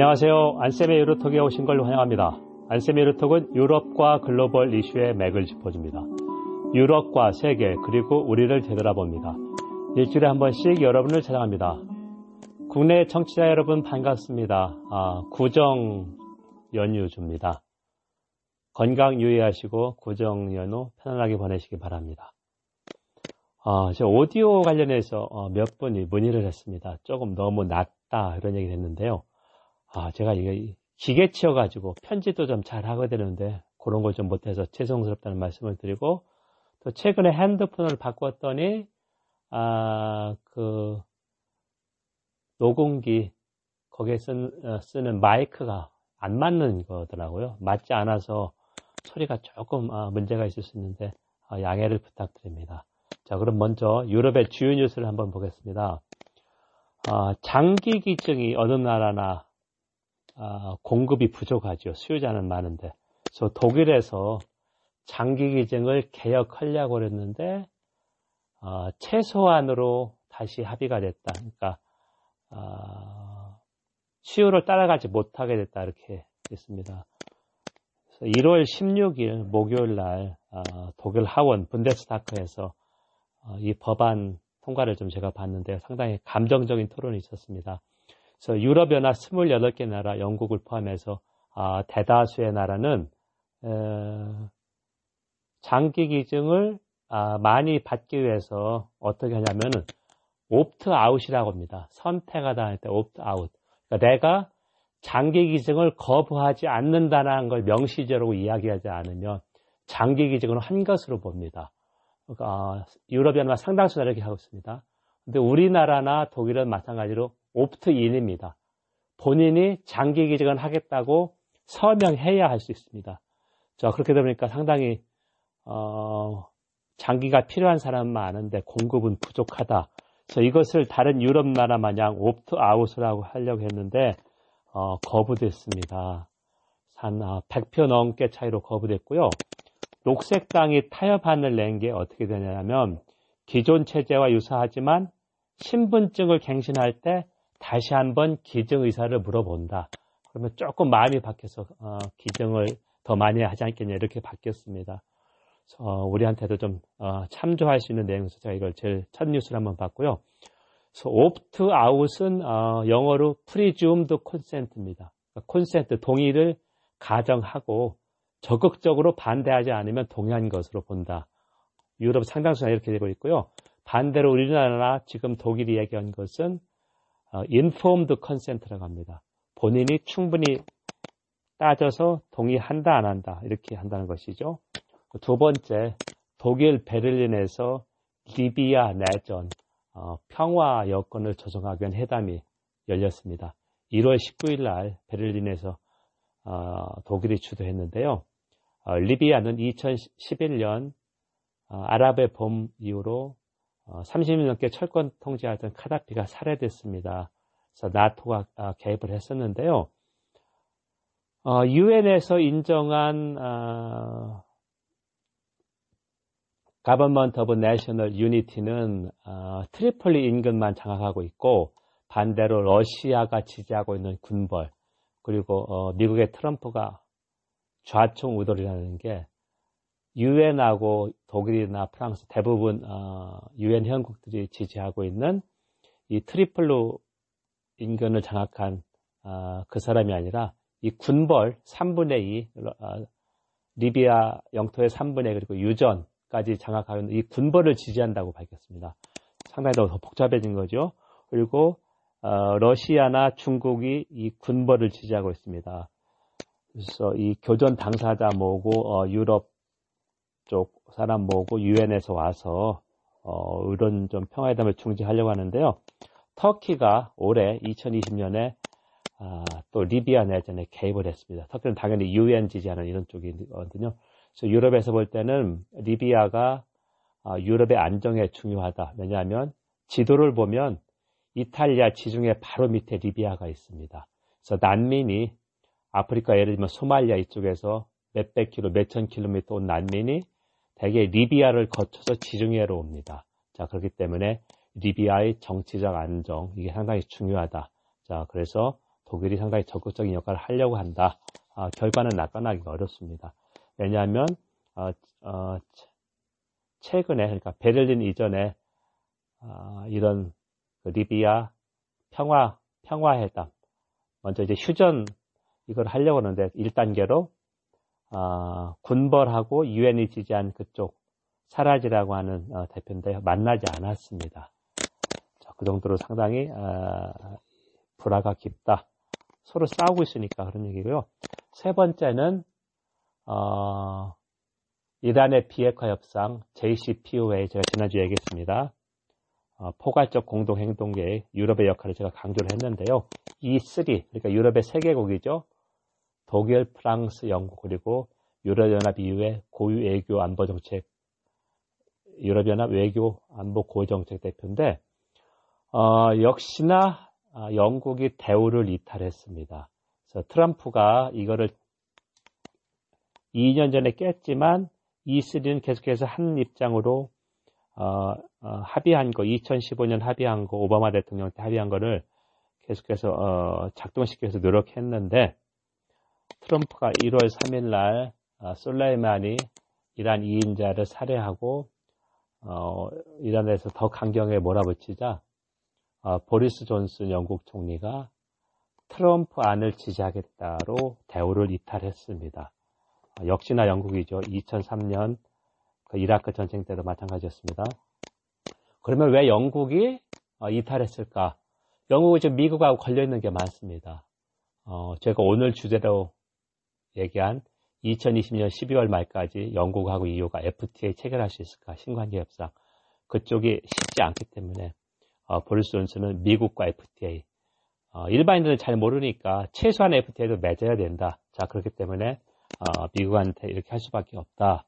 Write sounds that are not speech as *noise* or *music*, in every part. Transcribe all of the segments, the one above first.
안녕하세요. 안쌤의 유로톡에 오신 걸 환영합니다. 안쌤의 유로톡은 유럽과 글로벌 이슈의 맥을 짚어줍니다. 유럽과 세계 그리고 우리를 되돌아 봅니다. 일주일에 한 번씩 여러분을 찾아갑니다. 국내 청취자 여러분 반갑습니다. 아, 구정 연휴줍니다. 건강 유의하시고 구정 연휴 편안하게 보내시기 바랍니다. 아, 제 오디오 관련해서 어, 몇 분이 문의를 했습니다. 조금 너무 낮다 이런 얘기를 했는데요. 아, 제가 이게 기계치여가지고 편집도 좀 잘 하게 되는데 그런 걸 좀 못해서 죄송스럽다는 말씀을 드리고 또 최근에 핸드폰을 바꿨더니 아, 그 녹음기 거기에 쓴, 어, 쓰는 마이크가 안 맞는 거더라고요. 맞지 않아서 소리가 조금 아, 문제가 있을 수 있는데 아, 양해를 부탁드립니다. 자, 그럼 먼저 유럽의 주요 뉴스를 한번 보겠습니다. 아, 장기 기증이 어느 나라나 아, 공급이 부족하죠. 수요자는 많은데. 그래서 독일에서 장기 기증을 개혁하려고 했는데 어, 최소한으로 다시 합의가 됐다. 그러니까 어, 수요를 따라가지 못하게 됐다 이렇게 됐습니다. 1월 16일 목요일 날 어, 독일 하원 분데스타크에서 어, 이 법안 통과를 좀 제가 봤는데 상당히 감정적인 토론이 있었습니다. 그래서 유럽 연합 28개 나라, 영국을 포함해서 아, 대다수의 나라는 장기 기증을 아, 많이 받기 위해서 어떻게 하냐면은 opt out이라고 합니다. 선택하다 할 때 opt out. 그러니까 내가 장기 기증을 거부하지 않는다는 걸 명시적으로 이야기하지 않으면 장기 기증을 한 것으로 봅니다. 그러니까 아, 유럽연합 상당수 나라 이렇게 하고 있습니다. 근데 우리나라나 독일은 마찬가지로 옵트 인입니다. 본인이 장기 기증을 하겠다고 서명해야 할 수 있습니다. 자, 그렇게 되니까 상당히, 어, 장기가 필요한 사람은 많은데 공급은 부족하다. 그래서 이것을 다른 유럽 나라 마냥 옵트 아웃이라고 하려고 했는데, 어, 거부됐습니다. 한 100표 아, 넘게 차이로 거부됐고요. 녹색당이 타협안을 낸 게 어떻게 되냐면, 기존 체제와 유사하지만 신분증을 갱신할 때 다시 한번 기증 의사를 물어본다. 그러면 조금 마음이 바뀌어서 어, 기증을 더 많이 하지 않겠냐 이렇게 바뀌었습니다. 어, 우리한테도 좀 어, 참조할 수 있는 내용에서 제가 이걸 제일 첫 뉴스를 한번 봤고요. 그래서 opt out은 어, 영어로 presumed consent입니다. 콘센트 그러니까 동의를 가정하고 적극적으로 반대하지 않으면 동의한 것으로 본다. 유럽 상당수가 이렇게 되고 있고요. 반대로 우리나라 지금 독일이 얘기한 것은 어, informed consent라고 합니다. 본인이 충분히 따져서 동의한다 안 한다 이렇게 한다는 것이죠. 두 번째 독일 베를린에서 리비아 내전 어, 평화 여건을 조성하기 위한 회담이 열렸습니다. 1월 19일 날 베를린에서 어, 독일이 주도했는데요. 어, 리비아는 2011년 어, 아랍의 봄 이후로 30년 어, 넘게 철권 통제하던 카다피가 살해됐습니다. 그래서 나토가 아, 개입을 했었는데요. 유엔에서 어, 인정한 of National Unity는 어, 트리폴리 인근만 장악하고 있고 반대로 러시아가 지지하고 있는 군벌 그리고 어, 미국의 트럼프가 좌총 우돌이라는 게 유엔하고 독일이나 프랑스 대부분 어, 유엔 회원국들이 지지하고 있는 이 트리폴리 인근을 장악한 어, 그 사람이 아니라 이 군벌 3분의 2 어, 리비아 영토의 3분의 1 그리고 유전까지 장악하고 있는 이 군벌을 지지한다고 밝혔습니다. 상당히 더 복잡해진 거죠. 그리고 러시아나 중국이 이 군벌을 지지하고 있습니다. 그래서 이 교전 당사자 모으고 유럽 쪽 사람 모으고 유엔에서 와서 어, 이런 좀 평화회담을 중지하려고 하는데요. 터키가 올해 2020년에 아, 또 리비아 내전에 개입을 했습니다. 터키는 당연히 유엔 지지하는 이런 쪽이거든요. 그래서 유럽에서 볼 때는 리비아가 아, 유럽의 안정에 중요하다. 왜냐하면 지도를 보면 이탈리아 지중해 바로 밑에 리비아가 있습니다. 그래서 난민이 아프리카 예를 들면 소말리아 이쪽에서 몇백 킬로, 몇천 킬로미터 온 난민이 대개 리비아를 거쳐서 지중해로 옵니다. 자, 그렇기 때문에 리비아의 정치적 안정, 이게 상당히 중요하다. 자, 그래서 독일이 상당히 적극적인 역할을 하려고 한다. 아, 결과는 나타나기 어렵습니다. 왜냐하면 어, 어, 최근에 그러니까 베를린 이전에 어, 이런 그 리비아 평화 평화회담 먼저 이제 휴전 이걸 하려고 하는데 1단계로 어, 군벌하고 유엔이 지지한 그쪽 사라지라고 하는 어, 대표인데 만나지 않았습니다. 자, 그 정도로 상당히 어, 불화가 깊다. 서로 싸우고 있으니까 그런 얘기고요. 세 번째는 어, 이란의 비핵화 협상 JCPOA 제가 지난주에 얘기했습니다. 어, 포괄적 공동행동계획 유럽의 역할을 제가 강조를 했는데요. E three 그러니까 유럽의 세 개국이죠. 독일, 프랑스, 영국 그리고 유럽연합 이후에 고위 외교 안보 정책 유럽연합 외교 안보 고위 정책 대표인데 어, 역시나 어, 영국이 대우를 이탈했습니다. 그래서 트럼프가 이거를 2년 전에 깼지만 E3는 계속해서 한 입장으로 어, 어, 합의한 거, 2015년 합의한 거, 오바마 대통령 때 합의한 거를 계속해서 어, 작동시켜서 노력했는데 트럼프가 1월 3일 날 어, 솔라이만이 이란 2인자를 살해하고 어, 이란에서 더 강경하게 몰아붙이자 어, 보리스 존슨 영국 총리가 트럼프 안을 지지하겠다로 대우를 이탈했습니다. 어, 역시나 영국이죠. 2003년 그 이라크 전쟁 때도 마찬가지였습니다. 그러면 왜 영국이 어, 이탈했을까? 영국은 지금 미국하고 걸려있는 게 많습니다. 어, 제가 오늘 주제로 얘기한 2020년 12월 말까지 영국하고 EU가 FTA 체결할 수 있을까? 신관계 협상. 그쪽이 쉽지 않기 때문에 어, 보리스 존슨은 미국과 FTA. 어, 일반인들은 잘 모르니까 최소한 FTA도 맺어야 된다. 자 그렇기 때문에 어, 미국한테 이렇게 할 수밖에 없다.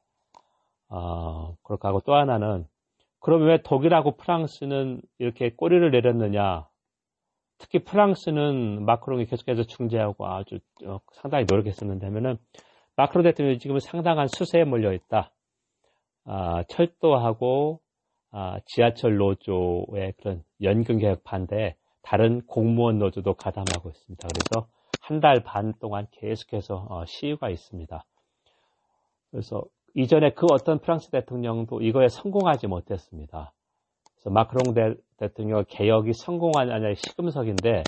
어, 그렇게 하고 또 하나는 그럼 왜 독일하고 프랑스는 이렇게 꼬리를 내렸느냐? 특히 프랑스는 마크롱이 계속해서 중재하고 아주 어, 상당히 노력했었는데 하면은 마크롱 대통령이 지금 상당한 수세에 몰려 있다. 아, 철도하고 아, 지하철 노조의 그런 연금 개혁 반대에 다른 공무원 노조도 가담하고 있습니다. 그래서 한 달 반 동안 계속해서 어, 시위가 있습니다. 그래서 이전에 그 어떤 프랑스 대통령도 이거에 성공하지 못했습니다. 마크롱 대, 통령 개혁이 아니 시금석인데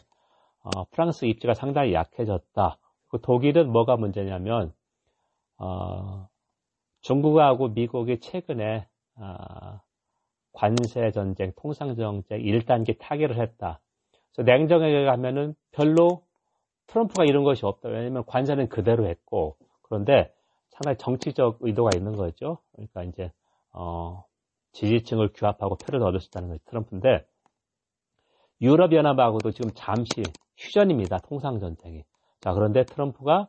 어, 프랑스 입지가 상당히 약해졌다. 그 독일은 뭐가 문제냐면 어, 중국하고 미국이 최근에 어, 관세 전쟁, 통상 정책 1단계 타결을 했다. 그래서 냉정하게 가면은 별로 트럼프가 이런 것이 없다. 왜냐하면 관세는 그대로 했고 그런데 상당히 정치적 의도가 있는 거죠. 그러니까 이제 어, 지지층을 규합하고 표를 있다는 것이 트럼프인데 유럽연합하고도 지금 잠시 휴전입니다. 통상전쟁이. 자 그런데 트럼프가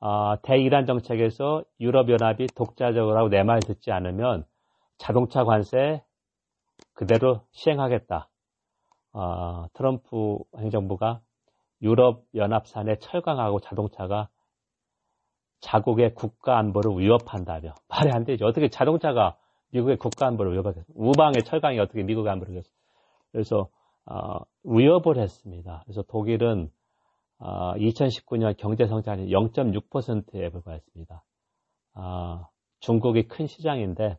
어, 대이란 정책에서 유럽연합이 독자적으로 내 말 듣지 않으면 자동차 관세 그대로 시행하겠다. 어, 트럼프 행정부가 유럽연합산의 철강하고 자동차가 자국의 국가 안보를 위협한다며 말이 안 되죠. 어떻게 자동차가 미국의 국가 안보를 위협하겠어? 우방의 철강이 어떻게 미국의 안보를 위협? 그래서 어, 위협을 했습니다. 그래서 독일은 어, 2019년 경제 성장이 0.6%에 불과했습니다. 어, 중국이 큰 시장인데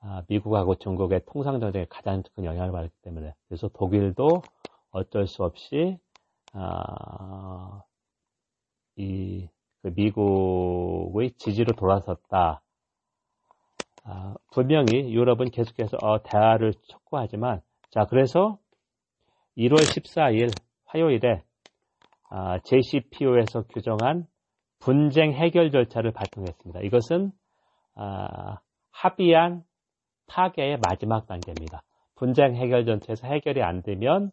아, 미국하고 중국의 통상 전쟁에 가장 큰 영향을 받았기 때문에 그래서 독일도 어쩔 수 없이 아, 이 그 미국의 지지로 돌아섰다. 아, 분명히 유럽은 계속해서 어, 대화를 촉구하지만 자 그래서 1월 14일 화요일에 아, JCPO에서 규정한 분쟁 해결 절차를 발동했습니다. 이것은 아, 합의한 파괴의 마지막 단계입니다. 분쟁 해결 절차에서 해결이 안 되면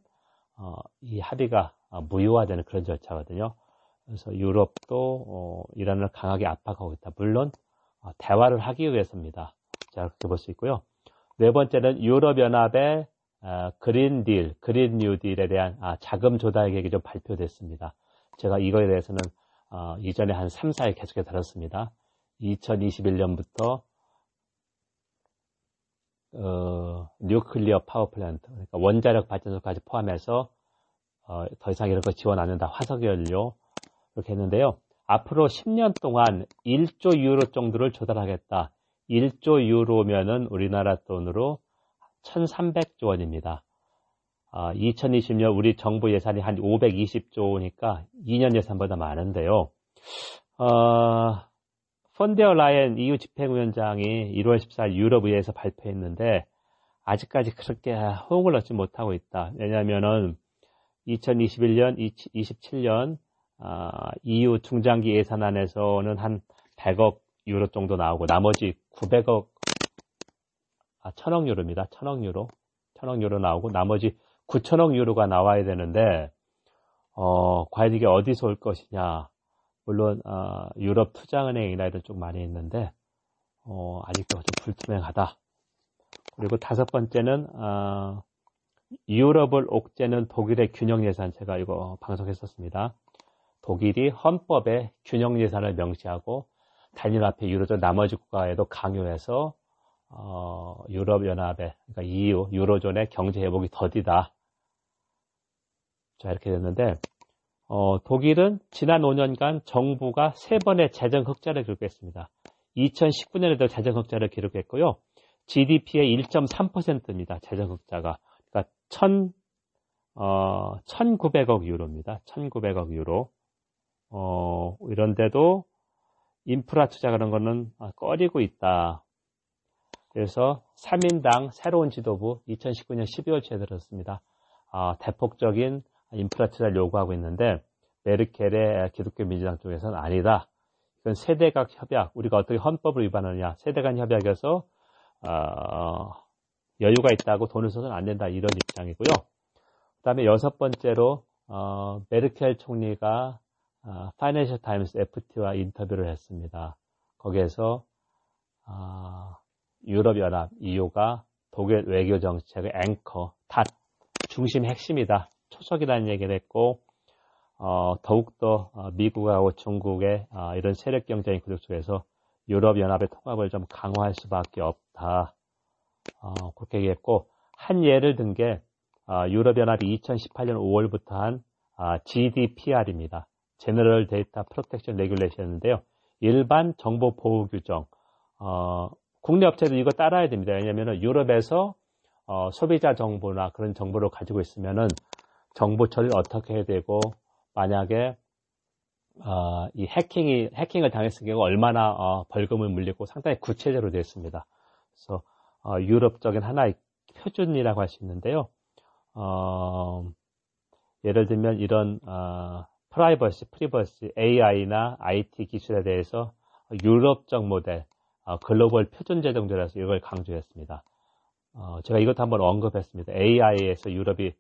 어, 이 합의가 어, 무효화되는 그런 절차거든요. 그래서 유럽도 어, 이란을 강하게 압박하고 있다. 물론 어, 대화를 하기 위해서입니다. 자 그렇게 볼 수 있고요. 네 번째는 유럽연합의 어, Green Deal, Green New Deal에 대한 아, 자금 조달 계획이 좀 발표됐습니다. 제가 이거에 대해서는 어, 이전에 한 3, 4일 계속해 다뤘습니다. 2021년부터 어, nuclear power plant, 그러니까 원자력 발전소까지 포함해서 어, 더 이상 이런 거 지원 안 한다. 화석연료 이렇게 했는데요. 앞으로 10년 동안 1조 유로 정도를 조달하겠다. 1조 유로면은 우리나라 돈으로 1,300조 원입니다. 아, 2020년 우리 정부 예산이 한 520조니까 2년 예산보다 많은데요. 어, 펀데어 라이언 EU 집행위원장이 1월 14일 유럽의회에서 발표했는데 아직까지 그렇게 호응을 얻지 못하고 있다. 왜냐하면은 2021년, 27년 아, EU 중장기 예산안에서는 한 100억 유로 정도 나오고 나머지 900억 아, 1000억 유로입니다. 1000억 유로. 1000억 유로 나오고 나머지 9천억 유로가 나와야 되는데 어, 과연 이게 어디서 올 것이냐. 물론 어, 유럽 투자은행이나 이런 쪽 많이 있는데 어, 아직도 좀 불투명하다. 그리고 다섯 번째는 어, 유럽을 옥죄는 독일의 균형 예산 제가 이거 방송했었습니다. 독일이 헌법에 균형 예산을 명시하고 단일화폐 유로존 나머지 국가에도 강요해서 어, 유럽 연합에 그러니까 EU 유로존의 경제 회복이 더디다. 자 이렇게 됐는데 어, 독일은 지난 5년간 정부가 세 번의 재정 흑자를 기록했습니다. 2019년에도 재정 흑자를 기록했고요. GDP의 1.3%입니다. 재정 흑자가. 그러니까 1 어, 1,900억 유로입니다. 1,900억 유로. 어, 이런데도 인프라 투자 그런 거는 아, 꺼리고 있다. 그래서 3인당 새로운 지도부 2019년 12월 초에 들었습니다. 아, 대폭적인 인프라 투자를 요구하고 있는데 메르켈의 기독교 민주당 쪽에서는 아니다. 이건 세대 간 협약, 우리가 어떻게 헌법을 위반하느냐, 세대 간 협약에서 어, 여유가 있다고 돈을 써서는 안 된다 이런 입장이고요. 그 다음에 여섯 번째로 어, 메르켈 총리가 어, 파이낸셜 타임스 FT와 인터뷰를 했습니다. 거기에서 어, 유럽연합 EU가 독일 외교 정책의 앵커, 닻 중심 핵심이다. 초석이라는 얘기를 했고 어, 더욱더 어, 미국하고 중국의 어, 이런 세력 경쟁의 구조 속에서 유럽 연합의 통합을 좀 강화할 수밖에 없다. 어, 그렇게 얘기했고 한 예를 든게 어, 유럽 연합이 2018년 5월부터 한 GDPR입니다. General Data Protection Regulation인데요. 일반 정보 보호 규정. 어, 국내 업체도 이거 따라야 됩니다. 왜냐하면 유럽에서 어, 소비자 정보나 그런 정보를 가지고 있으면은 정보 처리를 어떻게 해야 되고 만약에 어, 이 해킹이 해킹을 당했을 경우 얼마나 어, 벌금을 물리고 상당히 구체적으로 되어 있습니다. 그래서 어, 유럽적인 하나의 표준이라고 할 수 있는데요. 어, 예를 들면 이런 어, 프라이버시, privacy, AI나 IT 기술에 대해서 유럽적 모델, 어, 글로벌 표준 제정제라서 이걸 강조했습니다. 어, 제가 이것도 한번 언급했습니다. AI에서 유럽이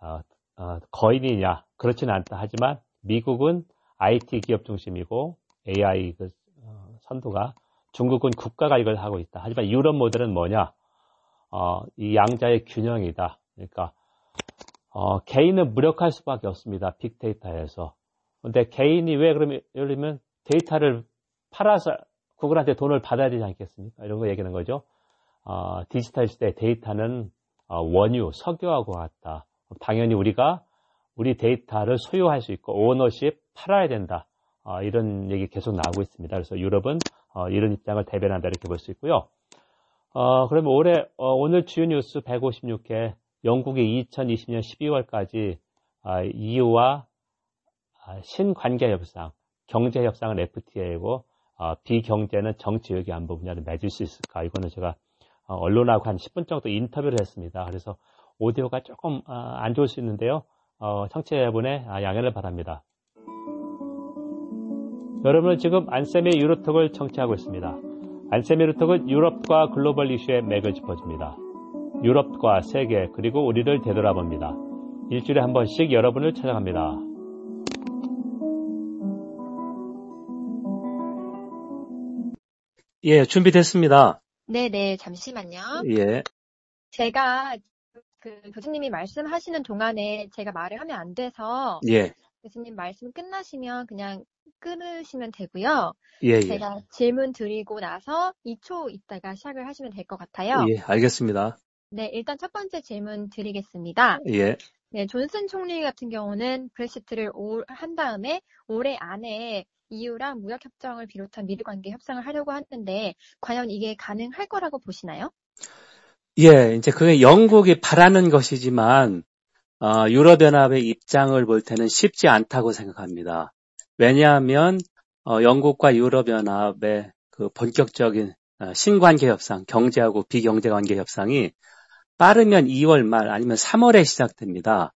어, 어, 거인이냐? 그렇지는 않다. 하지만 미국은 IT 기업 중심이고 AI 그, 어, 선도가 중국은 국가가 이걸 하고 있다. 하지만 유럽 모델은 뭐냐? 어, 이 양자의 균형이다. 그러니까 어, 개인은 무력할 수밖에 없습니다. 빅데이터에서. 근데 개인이 왜 그러면 예를 들면 데이터를 팔아서 구글한테 돈을 받아야 되지 않겠습니까? 이런 거 얘기하는 거죠. 어, 디지털 시대 데이터는 어, 원유, 석유하고 같다. 당연히 우리가 우리 데이터를 소유할 수 있고 오너십 팔아야 된다. 어, 이런 얘기 계속 나오고 있습니다. 그래서 유럽은 어, 이런 입장을 대변한다 이렇게 볼 수 있고요. 어, 그러면 올해 어, 오늘 주요 뉴스 156회 영국이 2020년 12월까지 아, EU와 아, 신관계 협상, 경제 협상은 FTA이고 어, 비경제는 정치 외교 안보 분야를 맺을 수 있을까? 이거는 제가 어, 언론하고 한 10분 정도 인터뷰를 했습니다. 그래서 오디오가 조금 어, 안 좋을 수 있는데요. 어, 청취자분의 아, 양해를 바랍니다. 여러분은 지금 안쌤의 유로톡을 청취하고 있습니다. 안쌤의 유로톡은 유럽과 글로벌 이슈의 맥을 짚어줍니다. 유럽과 세계 그리고 우리를 되돌아봅니다. 일주일에 한 번씩 여러분을 찾아갑니다. 예, 준비됐습니다. 네네, 잠시만요. 예. 제가 그 교수님이 말씀하시는 동안에 제가 말을 하면 안 돼서 예. 교수님 말씀 끝나시면 그냥 끊으시면 되고요. 예, 예. 제가 질문 드리고 나서 2초 있다가 시작을 하시면 될 것 같아요. 예, 알겠습니다. 네, 일단 첫 번째 질문 드리겠습니다. 예. 네, 존슨 총리 같은 경우는 브렉시트를 한 다음에 올해 안에 EU랑 무역 협정을 비롯한 미래 관계 협상을 하려고 하는데 과연 이게 가능할 거라고 보시나요? 예, 이제 그게 영국이 바라는 것이지만 어, 유럽연합의 입장을 볼 때는 쉽지 않다고 생각합니다. 왜냐하면 어, 영국과 유럽연합의 그 본격적인 어, 신관계 협상, 경제하고 비경제 관계 협상이 빠르면 2월 말 아니면 3월에 시작됩니다.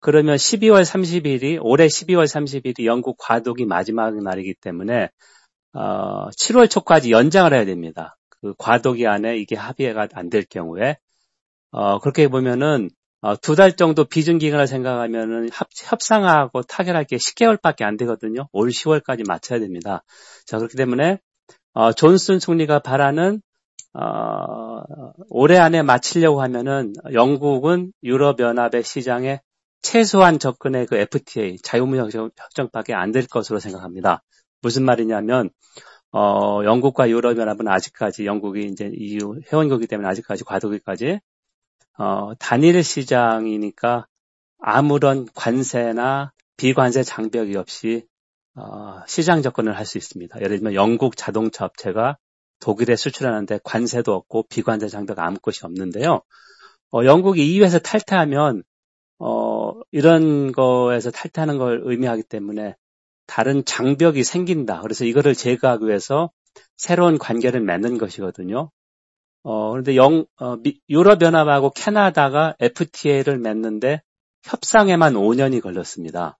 그러면 12월 30일이 올해 12월 30일이 영국 과도기 마지막 날이기 때문에 어, 7월 초까지 연장을 해야 됩니다. 그 과도기 안에 이게 합의가 안 될 경우에 어, 그렇게 보면은 어, 두 달 정도 비준 기간을 생각하면은 협, 협상하고 타결할 게 10개월밖에 안 되거든요. 올 10월까지 맞춰야 됩니다. 자 그렇기 때문에 어, 존슨 총리가 바라는 어, 올해 안에 마치려고 하면은 영국은 유럽연합의 시장에 최소한 접근의 그 FTA 자유무역 협정밖에 안 될 것으로 생각합니다. 무슨 말이냐면 어, 영국과 유럽연합은 아직까지 영국이 이제 EU 회원국이기 때문에 아직까지 과도기까지 어, 단일 시장이니까 아무런 관세나 비관세 장벽이 없이 어, 시장 접근을 할 수 있습니다. 예를 들면 영국 자동차 업체가 독일에 수출하는데 관세도 없고 비관세 장벽 아무 것이 없는데요. 어, 영국이 EU에서 탈퇴하면 어, 이런 거에서 탈퇴하는 걸 의미하기 때문에 다른 장벽이 생긴다. 그래서 이거를 제거하기 위해서 새로운 관계를 맺는 것이거든요. 어, 그런데 영, 어, 유럽연합하고 캐나다가 FTA를 맺는데 협상에만 5년이 걸렸습니다.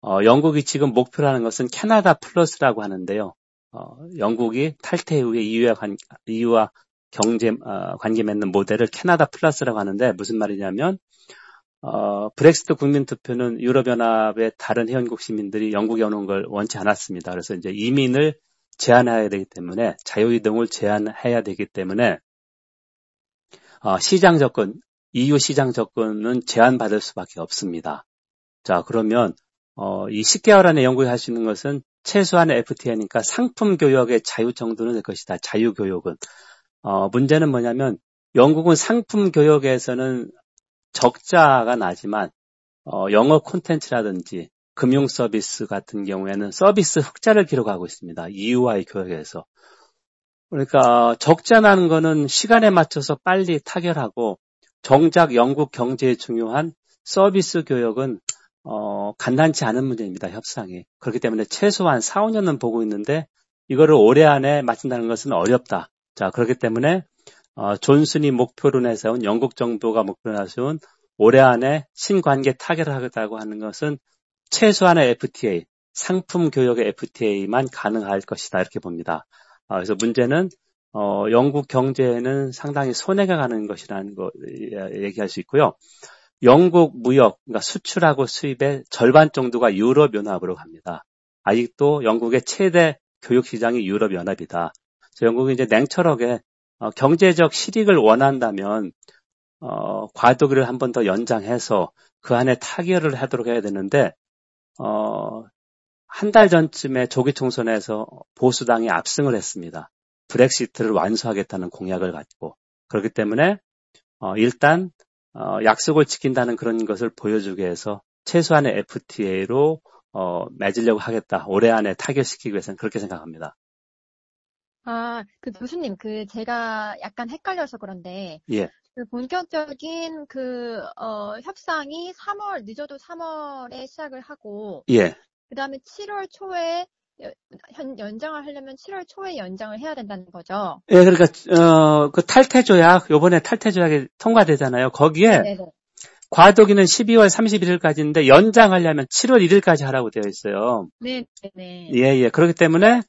어, 영국이 지금 목표라는 것은 캐나다 플러스라고 하는데요. 어, 영국이 탈퇴 이후에 EU와, 관, EU와 경제 어, 관계 맺는 모델을 캐나다 플러스라고 하는데 무슨 말이냐면 어, 브렉시트 국민 투표는 유럽연합의 다른 회원국 시민들이 영국에 오는 걸 원치 않았습니다. 그래서 이제 이민을 제한해야 되기 때문에 자유이동을 제한해야 되기 때문에 어, 시장 접근, EU 시장 접근은 제한받을 수밖에 없습니다. 자 그러면 어, 이 10개월 안에 영국이 할 수 있는 것은 최소한의 FTA니까 상품 교역의 자유 정도는 될 것이다. 자유 교역은 어, 문제는 뭐냐면 영국은 상품 교역에서는 적자가 나지만 어, 영어 콘텐츠라든지 금융 서비스 같은 경우에는 서비스 흑자를 기록하고 있습니다. EU와의 교역에서. 그러니까 적자 나는 거는 시간에 맞춰서 빨리 타결하고 정작 영국 경제에 중요한 서비스 교역은 어, 간단치 않은 문제입니다. 협상이. 그렇기 때문에 최소한 4, 5년은 보고 있는데 이거를 올해 안에 마친다는 것은 어렵다. 자, 그렇기 때문에 어, 존슨이 목표로 내세운 영국 정부가 목표로 내세운 올해 안에 신관계 타결을 하겠다고 하는 것은 최소한의 FTA, 상품 교역의 FTA만 가능할 것이다 이렇게 봅니다. 어, 그래서 문제는 어, 영국 경제에는 상당히 손해가 가는 것이라는 거 얘기할 수 있고요. 영국 무역, 그러니까 수출하고 수입의 절반 정도가 유럽연합으로 갑니다. 아직도 영국의 최대 교육 시장이 유럽연합이다. 그래서 영국이 이제 냉철하게 어, 경제적 실익을 원한다면 어, 과도기를 한 번 더 연장해서 그 안에 타결을 하도록 해야 되는데 어, 한 달 전쯤에 조기 총선에서 보수당이 압승을 했습니다. 브렉시트를 완수하겠다는 공약을 갖고 그렇기 때문에 어, 일단 어, 약속을 지킨다는 그런 것을 보여주기 위해서 최소한의 FTA로 어, 맺으려고 하겠다. 올해 안에 타결시키기 위해서는 그렇게 생각합니다. 아, 그 교수님, 그 제가 약간 헷갈려서 그런데 예. 그 본격적인 그 어, 협상이 3월 늦어도 3월에 시작을 하고 예. 그다음에 7월 초에 연, 연장을 하려면 7월 초에 연장을 해야 된다는 거죠. 예, 그러니까 어, 그 탈퇴 조약 요번에 탈퇴 조약이 통과되잖아요. 거기에 네네. 과도기는 12월 31일까지인데 연장하려면 7월 1일까지 하라고 되어 있어요. 네, 네. 예, 예. 그렇기 때문에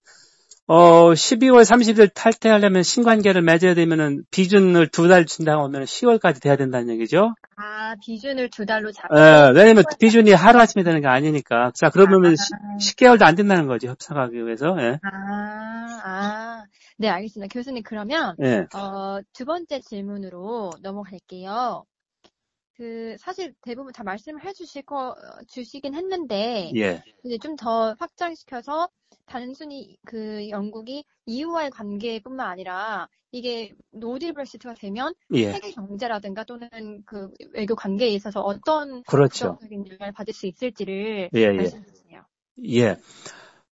어, 12월 30일 탈퇴하려면 신관계를 맺어야 되면은 비준을 두 달 준다고 하면 10월까지 돼야 된다는 얘기죠. 아, 비준을 두 달로 잡. 예, 왜냐면 비준이 하루 아침에 되는 게 아니니까. 자, 그러면 아, 10, 개월도 안 된다는 거지, 협상하기 위해서. 예. 아, 아. 네, 알겠습니다. 교수님, 그러면, 예. 어, 두 번째 질문으로 넘어갈게요. 그 사실 대부분 다 말씀을 해주실 거 주시긴 했는데 예. 이제 좀 더 확장시켜서 단순히 그 영국이 EU와의 관계뿐만 아니라 이게 노딜 브렉시트가 되면 예. 세계 경제라든가 또는 그 외교 관계에 있어서 어떤 그렇죠. 부정적인 영향을 받을 수 있을지를 예, 예. 말씀해 주세요. 예.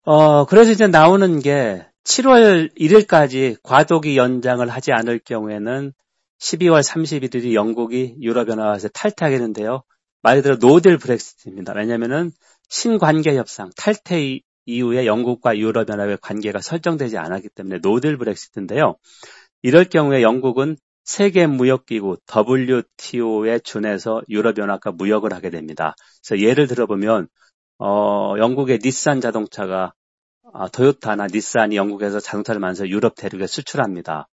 어, 그래서 이제 나오는 게 7월 1일까지 과도기 연장을 하지 않을 경우에는 12월 31일이 영국이 유럽연합에서 탈퇴하겠는데요. 말 그대로 no-deal Brexit입니다. 왜냐면은 신관계 협상, 탈퇴 이- 이후에 영국과 유럽연합의 관계가 설정되지 않았기 때문에 no-deal Brexit인데요. 이럴 경우에 영국은 세계무역기구 WTO에 준해서 유럽연합과 무역을 하게 됩니다. 그래서 예를 들어보면 어, 영국의 닛산 자동차가 아, 토요타나 닛산이 영국에서 자동차를 만들어서 유럽 대륙에 수출합니다.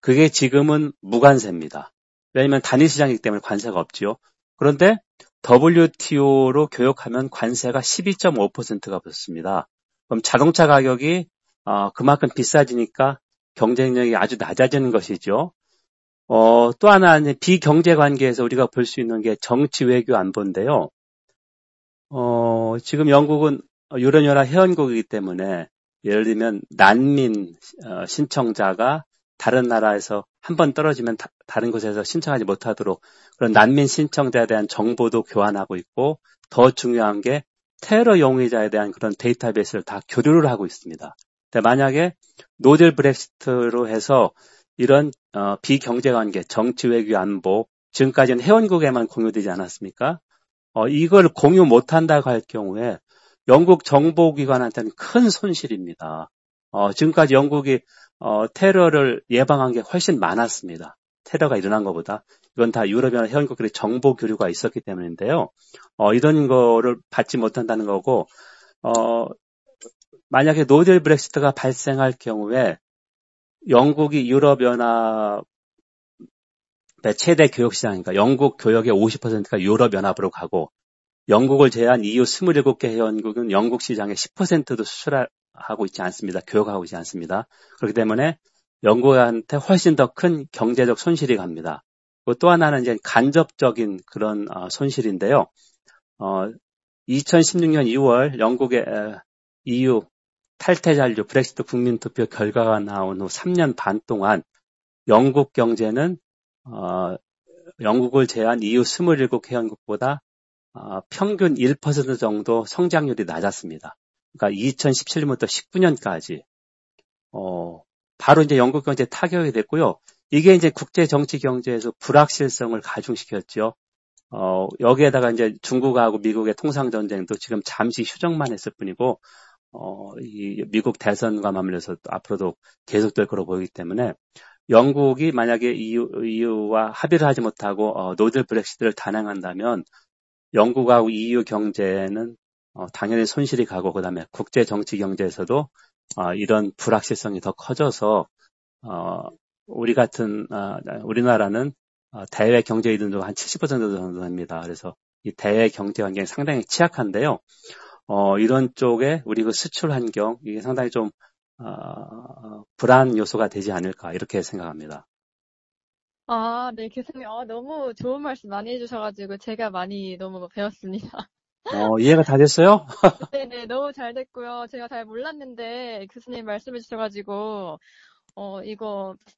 그게 지금은 무관세입니다. 왜냐하면 단일 시장이기 때문에 관세가 없지요. 그런데 WTO로 교역하면 관세가 12.5%가 붙습니다. 그럼 자동차 가격이 어, 그만큼 비싸지니까 경쟁력이 아주 낮아지는 것이죠. 어, 또 하나는 비경제 관계에서 우리가 볼 수 있는 게 정치 외교 안보인데요. 어, 지금 영국은 유럽연합 회원국이기 때문에 예를 들면 난민 어, 신청자가 다른 나라에서 한 번 떨어지면 다, 른 곳에서 신청하지 못하도록 그런 난민 신청자에 대한 정보도 교환하고 있고 더 중요한 게 테러 용의자에 대한 그런 데이터베이스를 다 교류를 하고 있습니다. 근데 만약에 no-deal Brexit로 해서 이런 어, 비경제관계, 정치 외교 안보 지금까지는 회원국에만 공유되지 않았습니까? 어, 이걸 공유 못한다고 할 경우에 영국 정보기관한테는 큰 손실입니다. 어, 지금까지 영국이 어, 테러를 예방한 게 훨씬 많았습니다. 테러가 일어난 것보다 이건 다 유럽이나 회원국들의 정보 교류가 있었기 때문인데요. 어, 이런 거를 받지 못한다는 거고 어, 만약에 노델 브렉시트가 발생할 경우에 영국이 유럽연합의 최대 교역시장이니까 영국 교역의 50%가 유럽연합으로 가고 영국을 제한 EU 27개 회원국은 영국 시장의 10%도 수출 하고 있지 않습니다. 교역하고 있지 않습니다. 그렇기 때문에 영국한테 훨씬 더 큰 경제적 손실이 갑니다. 또 하나는 이제 간접적인 그런 어, 손실인데요. 어, 2016년 2월 영국의 EU 탈퇴 잔류 브렉시트 국민투표 결과가 나온 후 3년 반 동안 영국 경제는 어, 영국을 제한 EU 27 회원국보다 어, 평균 1% 정도 성장률이 낮았습니다. 그러니까 2017년부터 19년까지 어, 바로 이제 영국 경제 타격이 됐고요. 이게 이제 국제 정치 경제에서 불확실성을 가중시켰죠. 어, 여기에다가 이제 중국하고 미국의 통상 전쟁도 지금 잠시 휴정만 했을 뿐이고 어, 이 미국 대선과 맞물려서 앞으로도 계속될 거로 보이기 때문에 영국이 만약에 EU, EU와 합의를 하지 못하고 어, 노들 브렉시트를 단행한다면 영국하고 EU 경제는 어, 당연히 손실이 가고 그다음에 국제 정치 경제에서도 어, 이런 불확실성이 더 커져서 어, 우리 같은 어, 우리나라는 어, 대외 경제 이득도 한 70% 정도 됩니다. 그래서 이 대외 경제 환경이 상당히 취약한데요. 어, 이런 쪽에 우리 그 수출 환경 이게 상당히 좀 어, 불안 요소가 되지 않을까 이렇게 생각합니다. 아, 네, 교수님, 아, 너무 좋은 말씀 많이 해주셔가지고 제가 많이 너무 배웠습니다. 어, 이해가 다 됐어요? *laughs* 네네, 너무 잘 됐고요. 제가 잘 몰랐는데 교수님 말씀해 주셔가지고 어, 이거